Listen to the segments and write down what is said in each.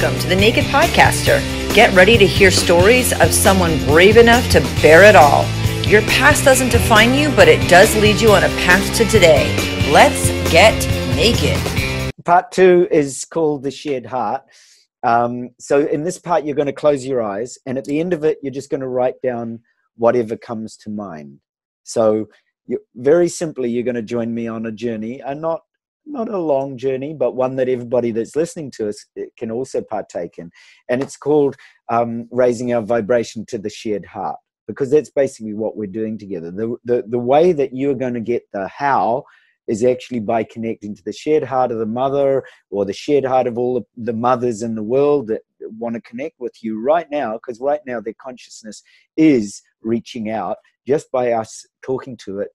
Welcome to the Naked Podcaster. Get ready to hear stories of someone brave enough to bear it all. Your past doesn't define you, but it does lead you on a path to today. Let's get naked. Part two is called The Shared Heart. Um, so, in this part, you're going to close your eyes, and at the end of it, you're just going to write down whatever comes to mind. So, you, very simply, you're going to join me on a journey, and not not a long journey, but one that everybody that's listening to us eh, can also partake in. And it's called um, raising our vibration to the shared heart, because that's basically what we're doing together. The, the, the way that you're going to get the how is actually by connecting to the shared heart of the mother or the shared heart of all the, the mothers in the world that want to connect with you right now, because right now their consciousness is reaching out just by us talking to it,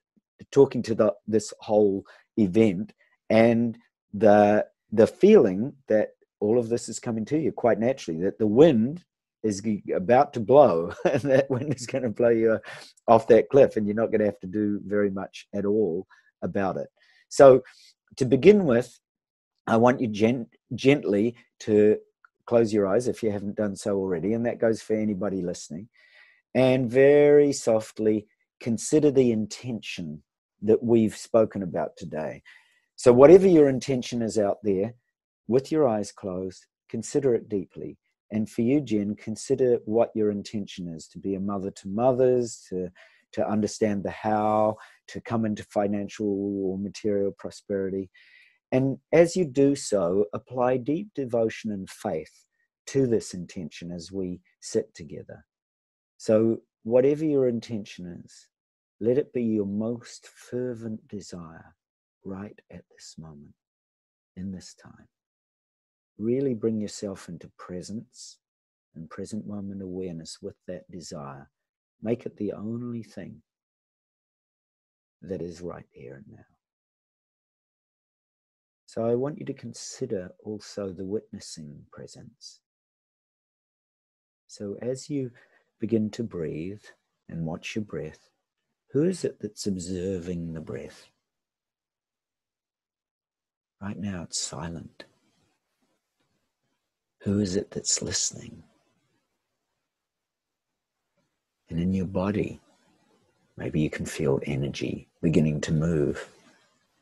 talking to the, this whole event and the the feeling that all of this is coming to you quite naturally that the wind is about to blow and that wind is going to blow you uh, off that cliff and you're not going to have to do very much at all about it. So to begin with i want you gent- gently to close your eyes if you haven't done so already and that goes for anybody listening. And very softly consider the intention that we've spoken about today so, whatever your intention is out there, with your eyes closed, consider it deeply. And for you, Jen, consider what your intention is to be a mother to mothers, to, to understand the how, to come into financial or material prosperity. And as you do so, apply deep devotion and faith to this intention as we sit together. So, whatever your intention is, let it be your most fervent desire right at this moment, in this time. Really bring yourself into presence and present moment awareness with that desire. Make it the only thing that is right here and now. So I want you to consider also the witnessing presence. So as you begin to breathe and watch your breath, who is it that's observing the breath? Right now, it's silent. Who is it that's listening? And in your body, maybe you can feel energy beginning to move.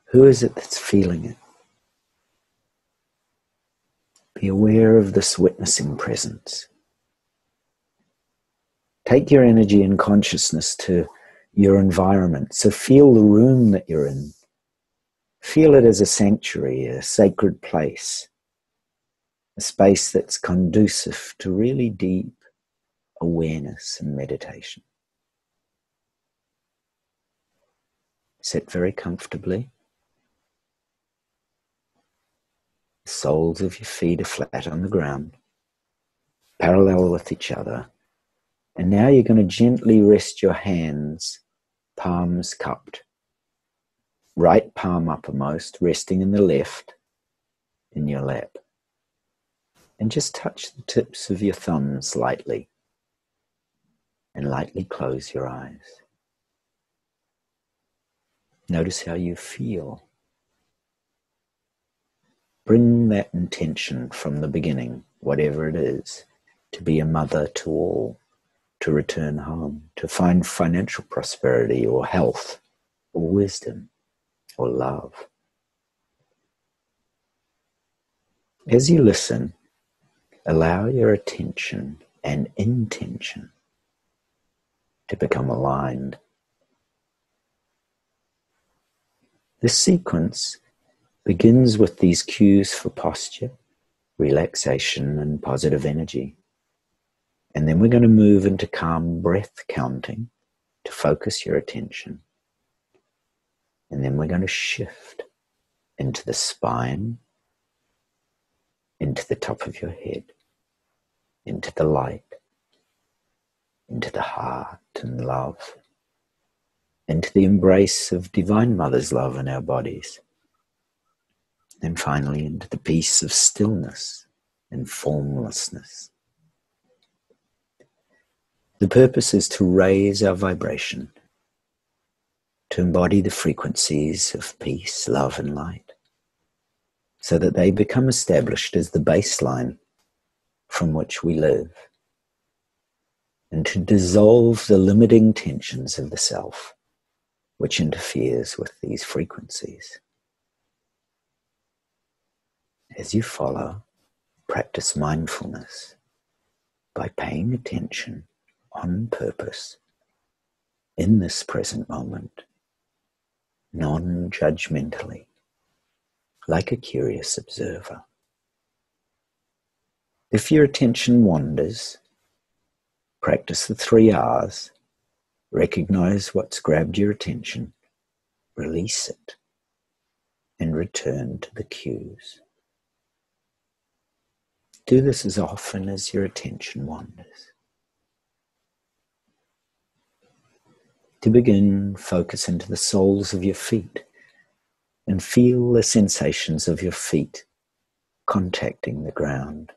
Who is it that's feeling it? Be aware of this witnessing presence. Take your energy and consciousness to your environment. So feel the room that you're in. Feel it as a sanctuary, a sacred place, a space that's conducive to really deep awareness and meditation. Sit very comfortably. The soles of your feet are flat on the ground, parallel with each other. And now you're going to gently rest your hands, palms cupped right palm uppermost, resting in the left in your lap. And just touch the tips of your thumbs lightly. And lightly close your eyes. Notice how you feel. Bring that intention from the beginning, whatever it is, to be a mother to all, to return home, to find financial prosperity or health or wisdom or love. As you listen, allow your attention and intention to become aligned. This sequence begins with these cues for posture, relaxation, and positive energy. And then we're going to move into calm breath counting to focus your attention. And then we're going to shift into the spine, into the top of your head, into the light, into the heart and love, into the embrace of Divine Mother's love in our bodies. And finally, into the peace of stillness and formlessness. The purpose is to raise our vibration to embody the frequencies of peace, love, and light, so that they become established as the baseline from which we live and to dissolve the limiting tensions of the self which interferes with these frequencies. As you follow, practice mindfulness by paying attention on purpose in this present moment, non judgmentally, like a curious observer. If your attention wanders, practice the three R's. Recognize what's grabbed your attention, release it, and return to the cues. Do this as often as your attention wanders. To begin, focus into the soles of your feet and feel the sensations of your feet contacting the ground.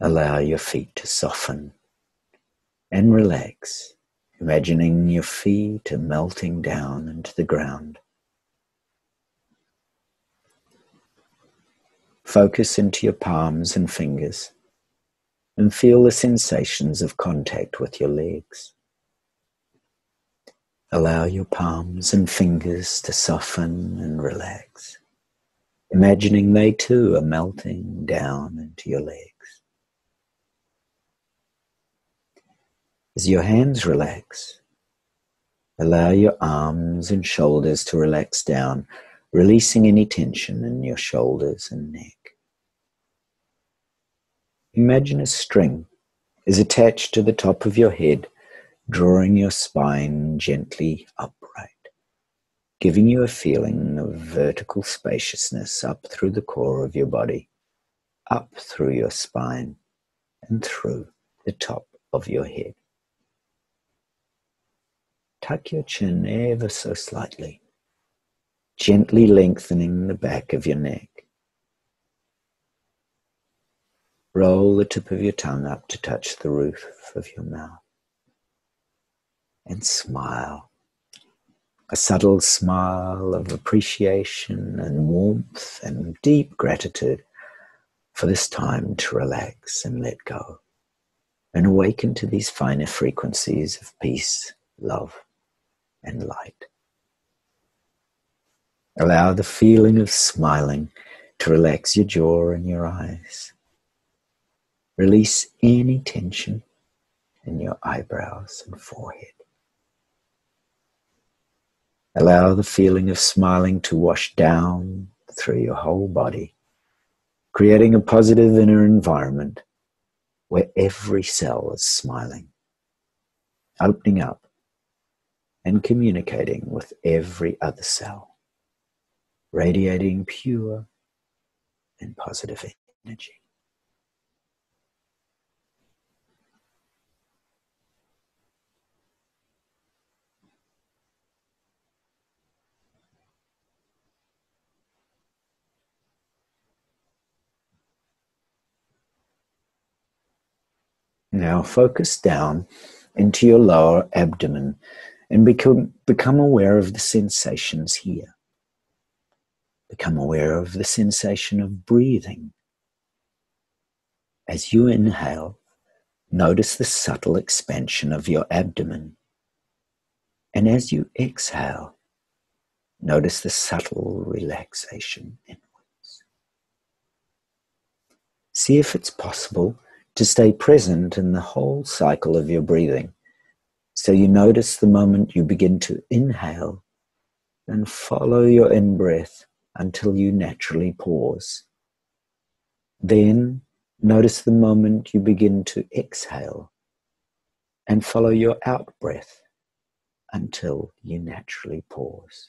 Allow your feet to soften and relax, imagining your feet are melting down into the ground. Focus into your palms and fingers and feel the sensations of contact with your legs. Allow your palms and fingers to soften and relax, imagining they too are melting down into your legs. As your hands relax, allow your arms and shoulders to relax down, releasing any tension in your shoulders and neck. Imagine a string is attached to the top of your head, drawing your spine gently upright, giving you a feeling of vertical spaciousness up through the core of your body, up through your spine, and through the top of your head. Tuck your chin ever so slightly, gently lengthening the back of your neck. Roll the tip of your tongue up to touch the roof of your mouth. And smile. A subtle smile of appreciation and warmth and deep gratitude for this time to relax and let go and awaken to these finer frequencies of peace, love, and light. Allow the feeling of smiling to relax your jaw and your eyes. Release any tension in your eyebrows and forehead. Allow the feeling of smiling to wash down through your whole body, creating a positive inner environment where every cell is smiling, opening up and communicating with every other cell, radiating pure and positive energy. Now focus down into your lower abdomen and become, become aware of the sensations here. Become aware of the sensation of breathing. As you inhale, notice the subtle expansion of your abdomen. And as you exhale, notice the subtle relaxation inwards. See if it's possible to stay present in the whole cycle of your breathing. So you notice the moment you begin to inhale and follow your in breath until you naturally pause. Then notice the moment you begin to exhale and follow your out breath until you naturally pause.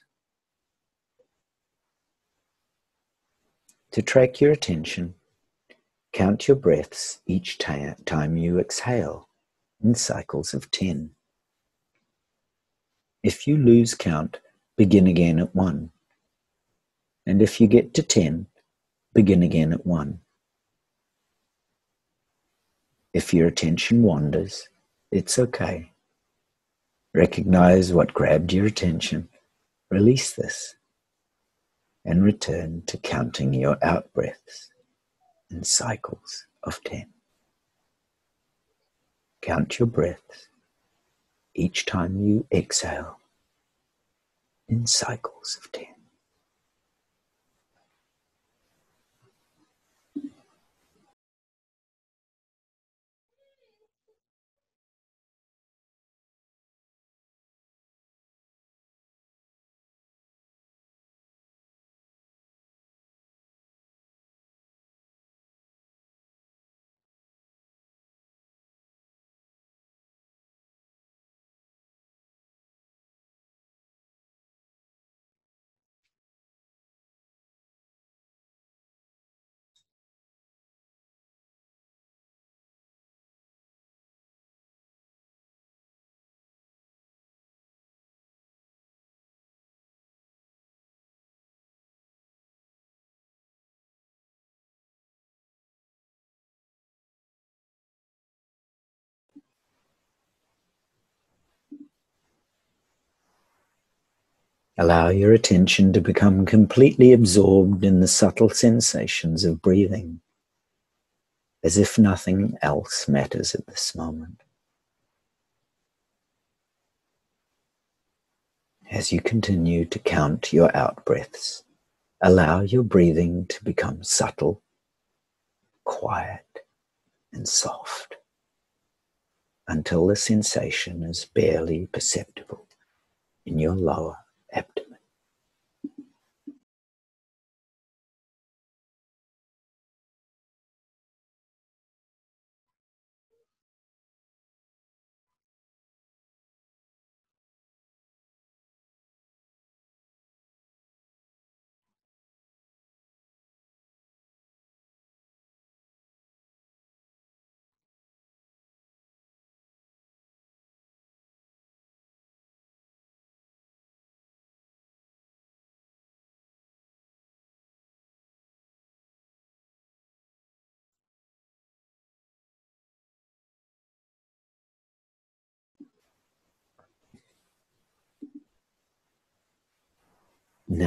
To track your attention, Count your breaths each time you exhale in cycles of 10. If you lose count, begin again at 1. And if you get to 10, begin again at 1. If your attention wanders, it's okay. Recognize what grabbed your attention, release this, and return to counting your out breaths in cycles of 10. Count your breaths each time you exhale in cycles of 10. Allow your attention to become completely absorbed in the subtle sensations of breathing, as if nothing else matters at this moment. As you continue to count your out breaths, allow your breathing to become subtle, quiet, and soft until the sensation is barely perceptible in your lower abdomen.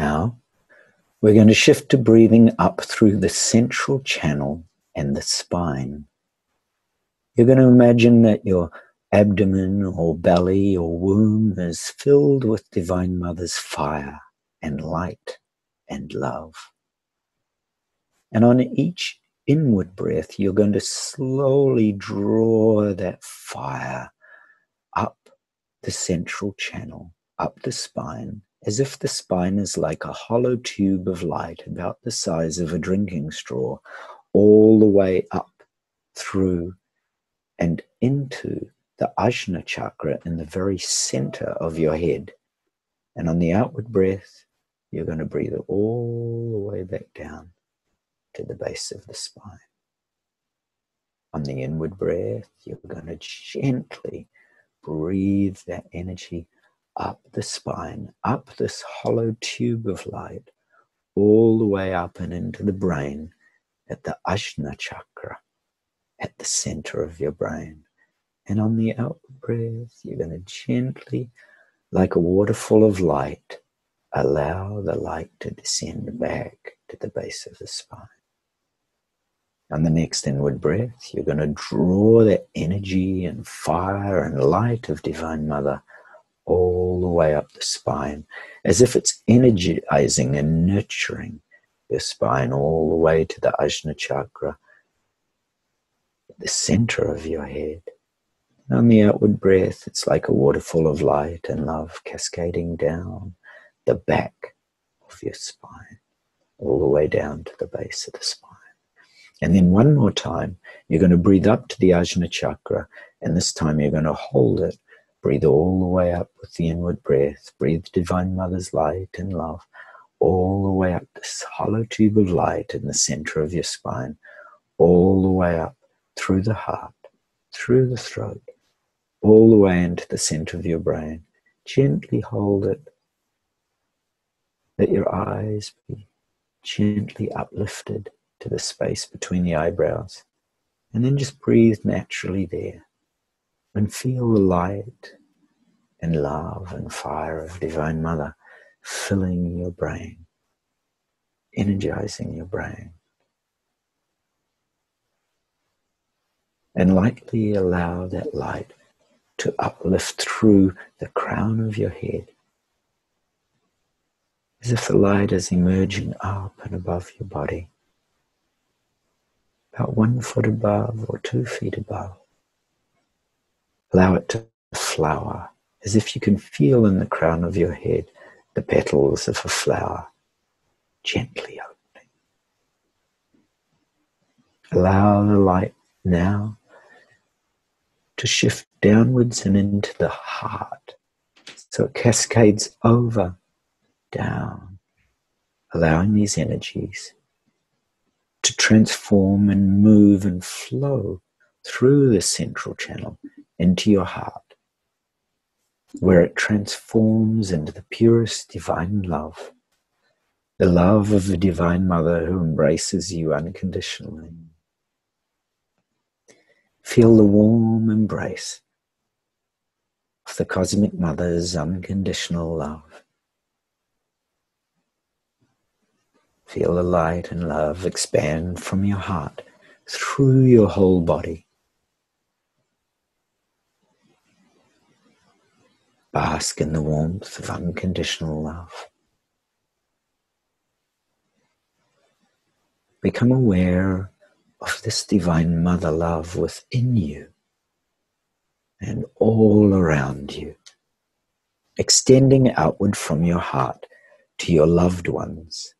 Now, we're going to shift to breathing up through the central channel and the spine. You're going to imagine that your abdomen or belly or womb is filled with Divine Mother's fire and light and love. And on each inward breath, you're going to slowly draw that fire up the central channel, up the spine, as if the spine is like a hollow tube of light about the size of a drinking straw, all the way up through and into the Ajna chakra in the very center of your head. And on the outward breath, you're going to breathe it all the way back down to the base of the spine. On the inward breath, you're going to gently breathe that energy up the spine, up this hollow tube of light, all the way up and into the brain at the Ajna chakra, at the center of your brain. And on the out breath, you're going to gently, like a waterfall of light, allow the light to descend back to the base of the spine. On the next inward breath, you're going to draw the energy and fire and light of Divine Mother all the way up the spine, as if it's energizing and nurturing your spine all the way to the Ajna chakra, the center of your head. And on the outward breath, it's like a waterfall of light and love cascading down the back of your spine, all the way down to the base of the spine. And then one more time, you're going to breathe up to the Ajna chakra, and this time you're going to hold it Breathe all the way up with the inward breath. Breathe Divine Mother's light and love all the way up this hollow tube of light in the center of your spine, all the way up through the heart, through the throat, all the way into the center of your brain. Gently hold it. Let your eyes be gently uplifted to the space between the eyebrows. And then just breathe naturally there and feel the light and love and fire of Divine Mother filling your brain, energizing your brain. and lightly allow that light to uplift through the crown of your head as if the light is emerging up and above your body, about one foot above or two feet above. Allow it to flower as if you can feel in the crown of your head the petals of a flower gently opening. Allow the light now to shift downwards and into the heart so it cascades over down, allowing these energies to transform and move and flow through the central channel into your heart, where it transforms into the purest divine love, the love of the Divine Mother who embraces you unconditionally. Feel the warm embrace of the Cosmic Mother's unconditional love. Feel the light and love expand from your heart through your whole body. Bask in the warmth of unconditional love. Become aware of this divine mother love within you and all around you, extending outward from your heart to your loved ones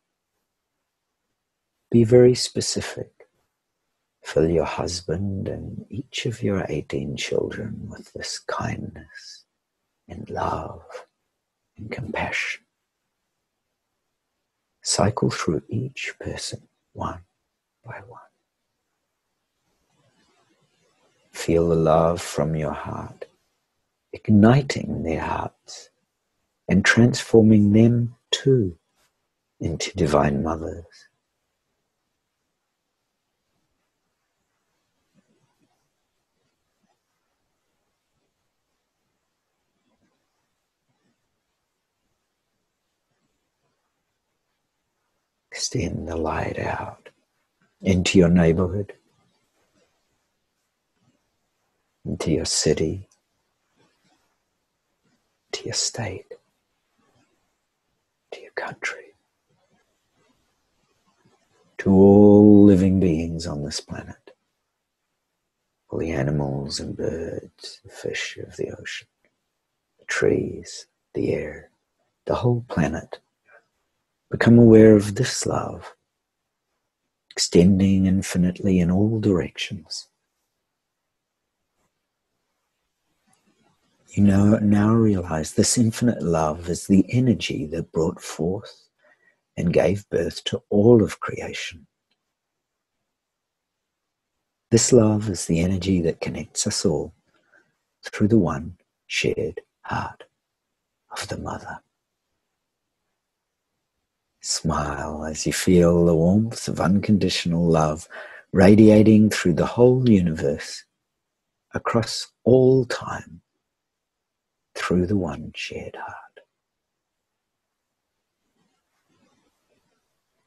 be very specific. Fill your husband and each of your 18 children with this kindness and love and compassion. Cycle through each person one by one. Feel the love from your heart, igniting their hearts and transforming them too into divine mothers. Extend the light out into your neighborhood, into your city, to your state, to your country, to all living beings on this planet, all the animals and birds, the fish of the ocean, the trees, the air, the whole planet Become aware of this love, extending infinitely in all directions. You know, now realize this infinite love is the energy that brought forth and gave birth to all of creation. This love is the energy that connects us all through the one shared heart of the Mother. Smile as you feel the warmth of unconditional love radiating through the whole universe, across all time, through the one shared heart.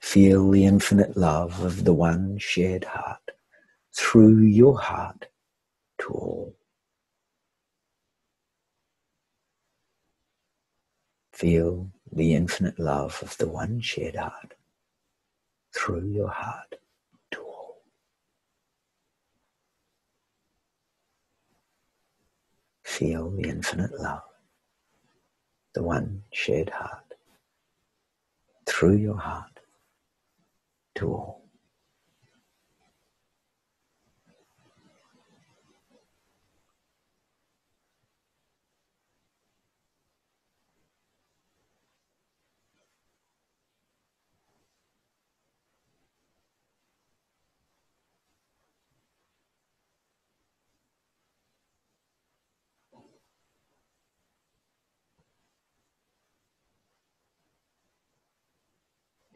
Feel the infinite love of the one shared heart through your heart to all. Feel the infinite love of the one shared heart through your heart to all. Feel the infinite love, the one shared heart through your heart to all.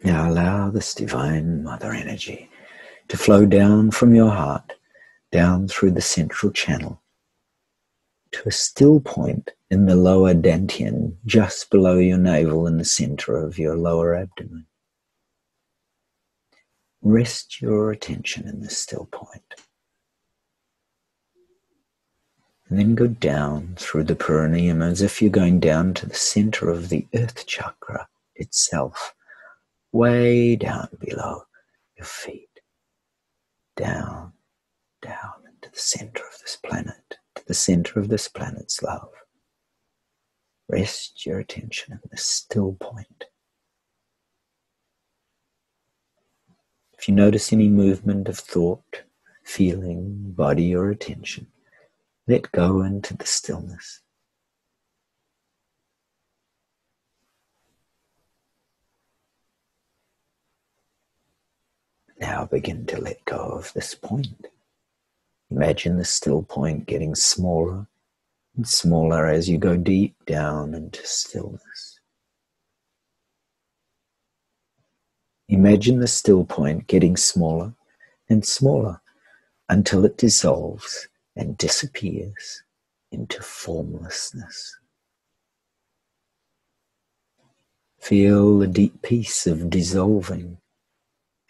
Now allow this divine mother energy to flow down from your heart, down through the central channel to a still point in the lower dantian, just below your navel in the center of your lower abdomen. Rest your attention in this still point. And then go down through the perineum as if you're going down to the center of the earth chakra itself, way down below your feet. Down, down into the center of this planet, to the center of this planet's love. Rest your attention in this still point. If you notice any movement of thought, feeling, body, or attention, let go into the stillness. Now begin to let go of this point. Imagine the still point getting smaller and smaller as you go deep down into stillness. Imagine the still point getting smaller and smaller until it dissolves and disappears into formlessness. Feel the deep peace of dissolving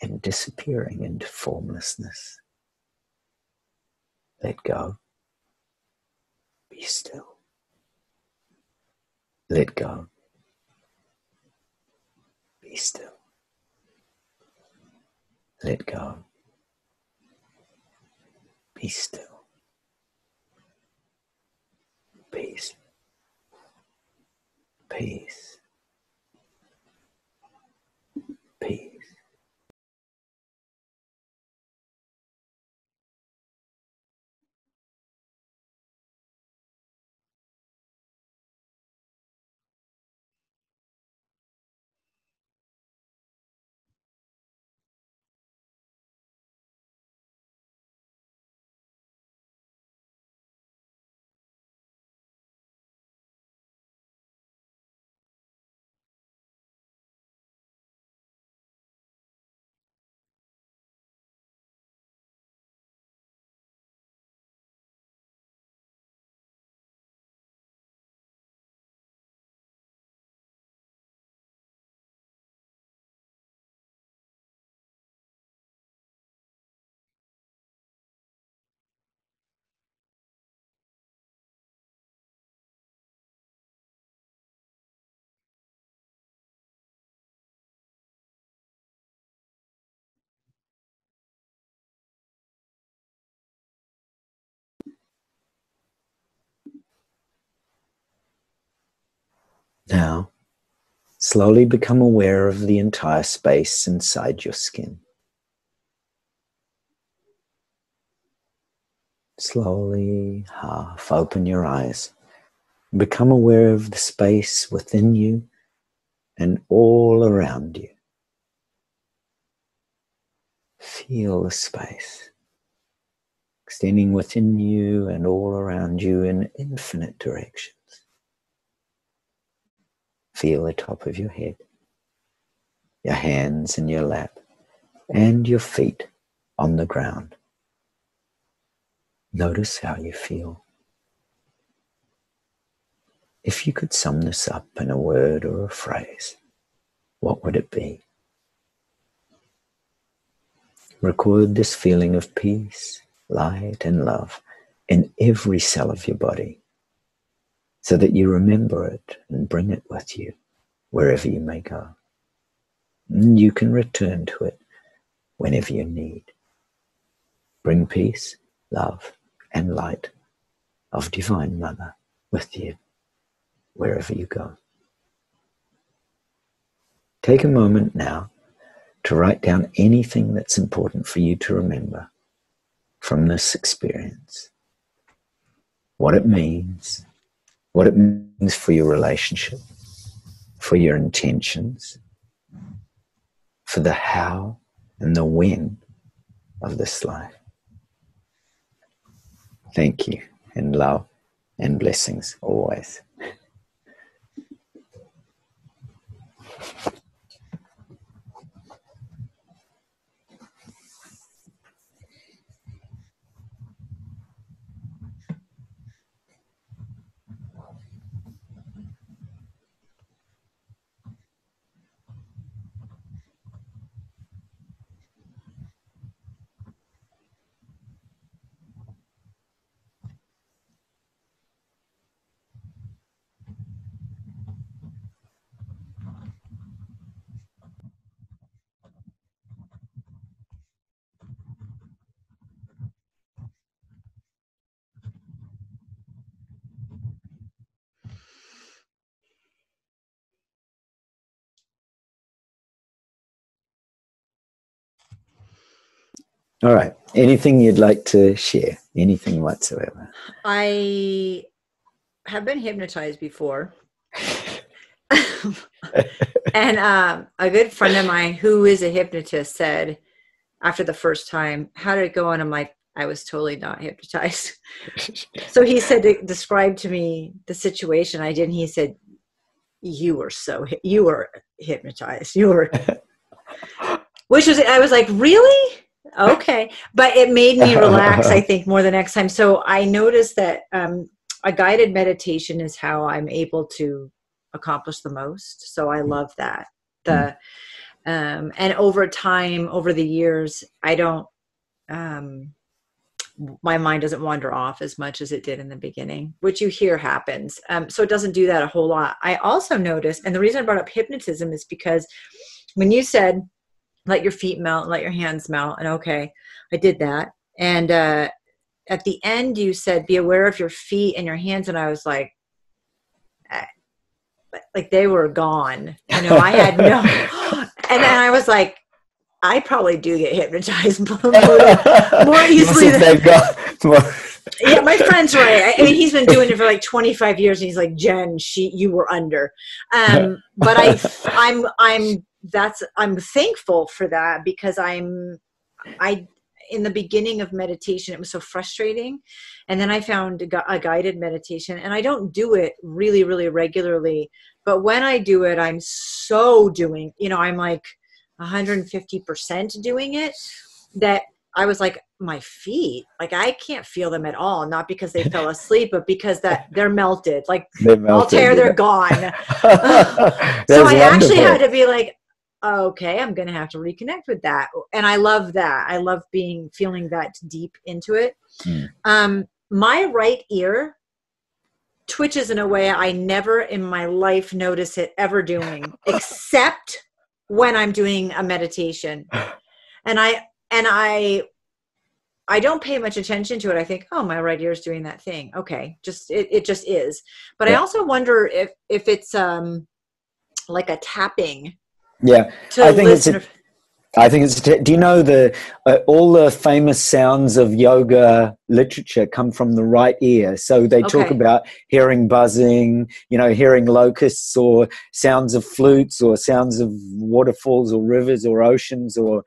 and disappearing into formlessness. Let go. Be still. Let go. Be still. Let go. Be still. Peace. Peace. Peace. Now, slowly become aware of the entire space inside your skin. Slowly half open your eyes. Become aware of the space within you and all around you. Feel the space extending within you and all around you in infinite directions. Feel the top of your head, your hands in your lap, and your feet on the ground. Notice how you feel. If you could sum this up in a word or a phrase, what would it be? Record this feeling of peace, light, and love in every cell of your body so that you remember it and bring it with you wherever you may go. And you can return to it whenever you need. Bring peace, love, and light of Divine Mother with you wherever you go. Take a moment now to write down anything that's important for you to remember from this experience. What it means, what it means for your relationship, for your intentions, for the how and the when of this life. Thank you, and love and blessings always. All right. Anything you'd like to share? Anything whatsoever? I have been hypnotized before. and um, a good friend of mine who is a hypnotist said after the first time, How did it go? And I'm like, I was totally not hypnotized. so he said describe to me the situation I did. And he said, You were so, you were hypnotized. You were, which was, I was like, Really? Okay. But it made me relax, I think, more the next time. So I noticed that um, a guided meditation is how I'm able to accomplish the most. So I love that. The, um, and over time, over the years, I don't, um, my mind doesn't wander off as much as it did in the beginning, which you hear happens. Um, so it doesn't do that a whole lot. I also noticed, and the reason I brought up hypnotism is because when you said, let your feet melt, let your hands melt, and okay, I did that. And uh, at the end, you said, be aware of your feet and your hands. And I was like, eh, like they were gone. You know, I had no, and then I was like, I probably do get hypnotized more, more easily than yeah, my friend's right. I mean, he's been doing it for like 25 years, and he's like, Jen, she, you were under. Um, but I, I'm, I'm, that's, I'm thankful for that because I'm, I, in the beginning of meditation, it was so frustrating, and then I found a, a guided meditation, and I don't do it really, really regularly, but when I do it, I'm so doing. You know, I'm like 150% doing it that I was like, my feet, like I can't feel them at all. Not because they fell asleep, but because that they're melted. Like they melted, Altair, they're gone. so I wonderful. actually had to be like, okay, I'm gonna have to reconnect with that. And I love that. I love being feeling that deep into it. Mm. Um, my right ear twitches in a way I never in my life notice it ever doing, except when I'm doing a meditation. And I and I I don't pay much attention to it. I think, oh, my right ear is doing that thing. Okay, just it, it just is. But yeah. I also wonder if if it's um like a tapping. Yeah, I think it's. A, I think it's. Do you know the uh, all the famous sounds of yoga literature come from the right ear? So they talk about hearing buzzing, you know, hearing locusts or sounds of flutes or sounds of waterfalls or rivers or oceans or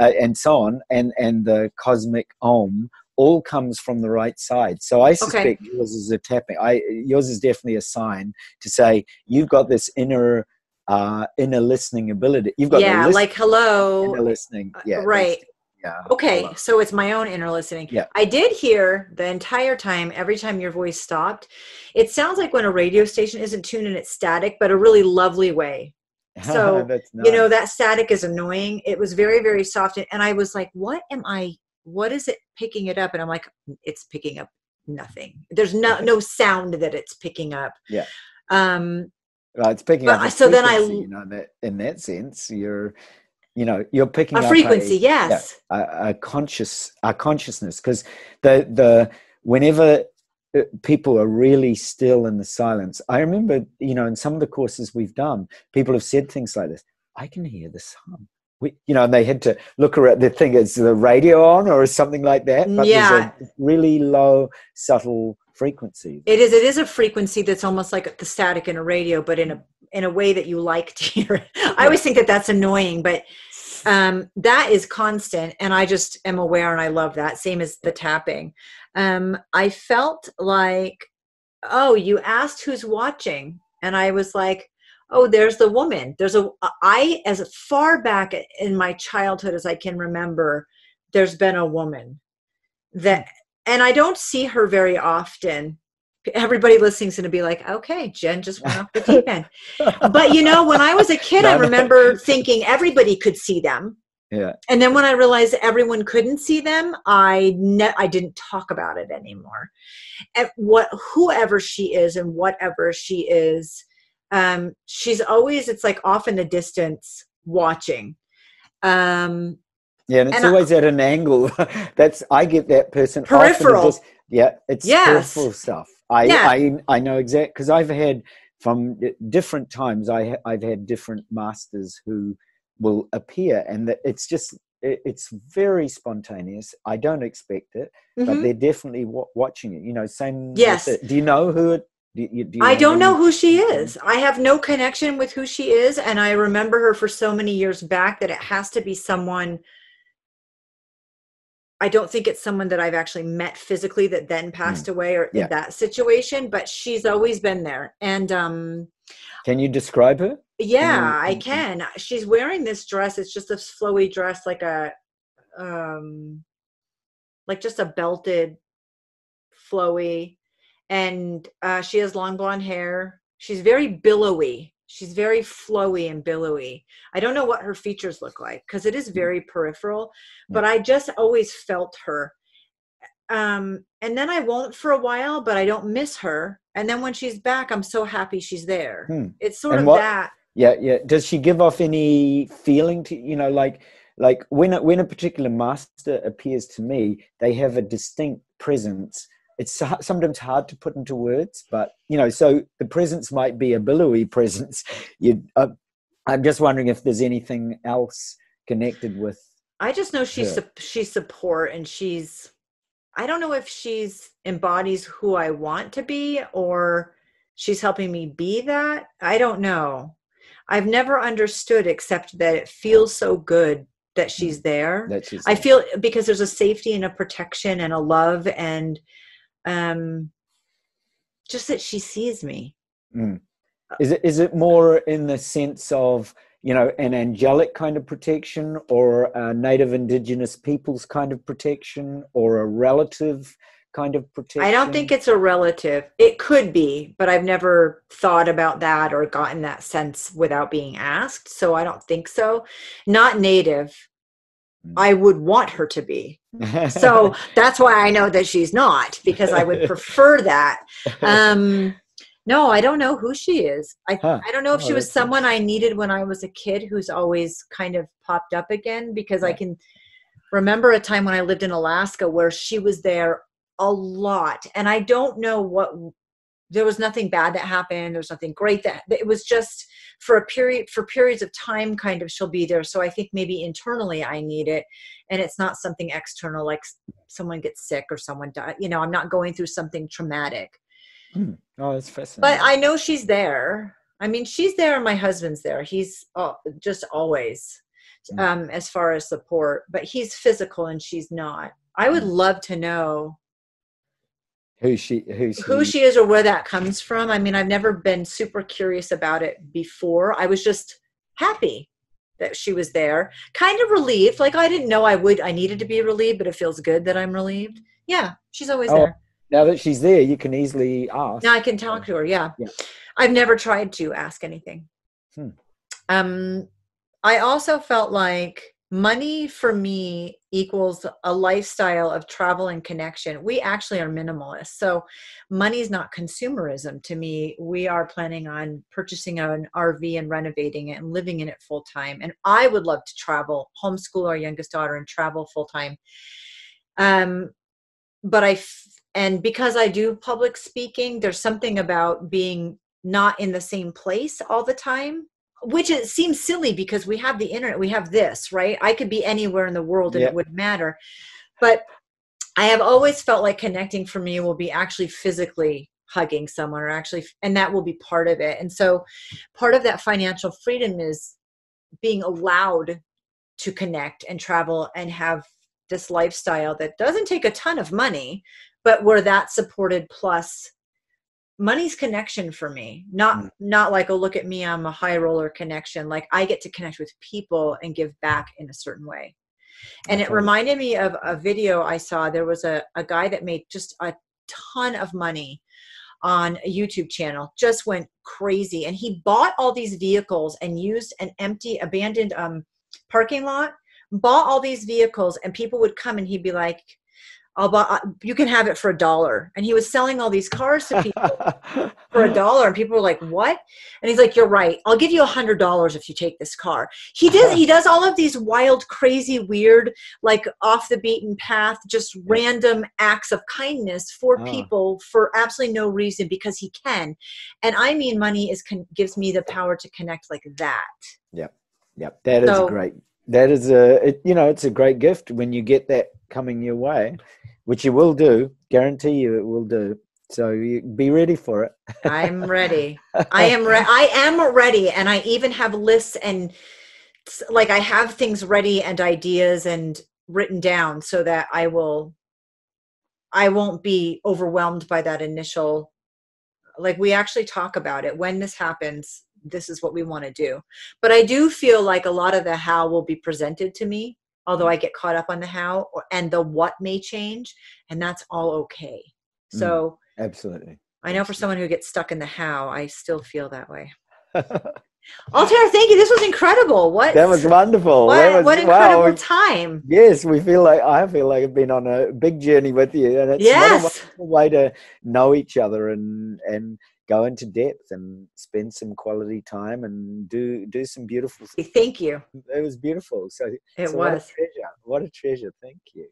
uh, and so on, and and the cosmic om all comes from the right side. So I suspect okay. yours is a tapping. I yours is definitely a sign to say you've got this inner uh, inner listening ability. You've got yeah, like hello, inner listening. Uh, yeah, right. Yeah. Okay, hello. so it's my own inner listening. Yeah. I did hear the entire time, every time your voice stopped. It sounds like when a radio station isn't tuned and it's static, but a really lovely way. So nice. you know that static is annoying. It was very very soft, and I was like, "What am I? What is it picking it up?" And I'm like, "It's picking up nothing. There's no no sound that it's picking up." Yeah. Um, well, it's picking up. so then I, you know, that in that sense, you're, you know, you're picking a up frequency. A, yes. Yeah, a, a conscious, a consciousness, because the the whenever uh, people are really still in the silence. I remember, you know, in some of the courses we've done, people have said things like this. I can hear the sun. We, you know, and they had to look around. The thing is, the radio on or something like that. But yeah. there's a really low, subtle frequency. It is. It is a frequency that's almost like the static in a radio, but in a in a way that you like to hear. I always think that that's annoying, but um, that is constant, and I just am aware, and I love that. Same as the tapping. Um, I felt like, oh, you asked who's watching, and I was like, oh there's the woman there's a i as far back in my childhood as i can remember there's been a woman that and I don't see her very often. Everybody listening's going to be like, okay, Jen just went off the deep end. but you know, when I was a kid, I remember thinking everybody could see them. Yeah. And then when I realized everyone couldn't see them, I ne- I didn't talk about it anymore. And what whoever she is and whatever she is, um, she's always it's like off in the distance watching. Um, yeah, and it's and always I, at an angle. That's I get that person peripheral. Just, yeah, it's yes. peripheral stuff. I yeah. I I know exact because I've had from different times. I I've had different masters who will appear, and it's just it's very spontaneous. I don't expect it, but Mhm. they're definitely w- watching it. You know, same. Yes. Do you know who it? Do you, do you I don't know who she is. I have no connection with who she is, and I remember her for so many years back that it has to be someone. I don't think it's someone that I've actually met physically that then passed away or Yeah. in that situation, but she's always been there. And um Can you describe her? yeah, I Mm, mm, mm. can. She's wearing this dress. It's just a flowy dress, like a um like just a belted flowy and uh she has long blonde hair. She's very billowy. She's very flowy and billowy. I don't know what her features look like because it is very peripheral, but I just always felt her. Um, and then I won't for a while, but I don't miss her. And then when she's back, I'm so happy she's there. Hmm. It's sort And of what- that. Yeah, yeah. Does she give off any feeling to you know, like like when a, when a particular master appears to me, they have a distinct presence. It's sometimes hard to put into words, but you know, so the presence might be a billowy presence. You, uh, I'm just wondering if there's anything else connected with. I just know she's sup- she's support and she's I don't know if she's embodies who I want to be or she's helping me be that. I don't know. I've never understood except that it feels so good that she's there. That's just I feel because there's a safety and a protection and a love and um just that she sees me. Is it is it more in the sense of you know an angelic kind of protection, or a native indigenous peoples kind of protection, or a relative kind of protection? I don't think it's a relative. It could be, but I've never thought about that or gotten that sense without being asked. So I don't think so. Not native. Mm. I would want her to be. So that's why I know that she's not because I would prefer that. Um no, I don't know who she is. I Huh. I don't know if Oh, she was someone I needed when I was a kid who's always kind of popped up again because I can remember a time when I lived in Alaska where she was there a lot and I don't know what there was nothing bad that happened there's nothing great that it was just for a period for periods of time kind of she'll be there so I think maybe internally I need it and it's not something external like someone gets sick or someone die you know I'm not going through something traumatic oh, that's fascinating. but I know she's there. I mean, she's there, and my husband's there. He's uh, just always, Mm. um, as far as support. But he's physical, and she's not. I would Mm. love to know who she who's who she is or where that comes from. I mean, I've never been super curious about it before. I was just happy that she was there, kind of relieved. Like I didn't know I would. I needed to be relieved, but it feels good that I'm relieved. Yeah, she's always Oh, there. now that she's there, you can easily ask. Now I can talk to her. Yeah. Yeah. I've never tried to ask anything. Hmm. Um, I also felt like money for me equals a lifestyle of travel and connection. We actually are minimalists. So money is not consumerism to me. We are planning on purchasing an RV and renovating it and living in it full time. And I would love to travel, homeschool our youngest daughter and travel full time. Um, but I f- and because I do public speaking, there's something about being not in the same place all the time, which it seems silly because we have the internet, we have this, right? I could be anywhere in the world and Yeah. it wouldn't matter. But I have always felt like connecting for me will be actually physically hugging someone or actually and that will be part of it. And so part of that financial freedom is being allowed to connect and travel and have this lifestyle that doesn't take a ton of money but where that's supported plus money's connection for me not Mm. not like oh look at me i'm a high roller connection. Like i get to connect with people and give back in a certain way. And it reminded me of a video i saw. There was a, a guy that made just a ton of money on a youtube channel just went crazy and he bought all these vehicles and used an empty abandoned um, parking lot bought all these vehicles and people would come and he'd be like I'll buy, uh, you can have it for a dollar. And he was selling all these cars to people for a dollar. And people were like, what? And he's like, you're right. I'll give you a hundred dollars if you take this car. He did, he does all of these wild, crazy, weird, like off the beaten path, just random acts of kindness for Ah. people for absolutely no reason because he can. And I mean, money is, con- gives me the power to connect like that. Yep. Yep, that is So- great. that is a it, you know it's a great gift when you get that coming your way which you will do guarantee you it will do. So you be ready for it. I'm ready. I am re- i am ready and i even have lists and like i have things ready and ideas and written down so that i will i won't be overwhelmed by that initial like we actually talk about it. When this happens this is what we want to do. But i do feel like a lot of the how will be presented to me although i get caught up on the how or, and the what may change and that's all okay mm, so mm, absolutely i know for someone who gets stuck in the how i still feel that way Altair, thank you. This was incredible. What that was wonderful. What, was, what incredible wow. time. Yes, we feel like I feel like I've been on a big journey with you, and it's yes. a wonderful way to know each other and and go into depth and spend some quality time and do do some beautiful things. Thank you. It was beautiful. So it so was what a treasure. What a treasure. Thank you.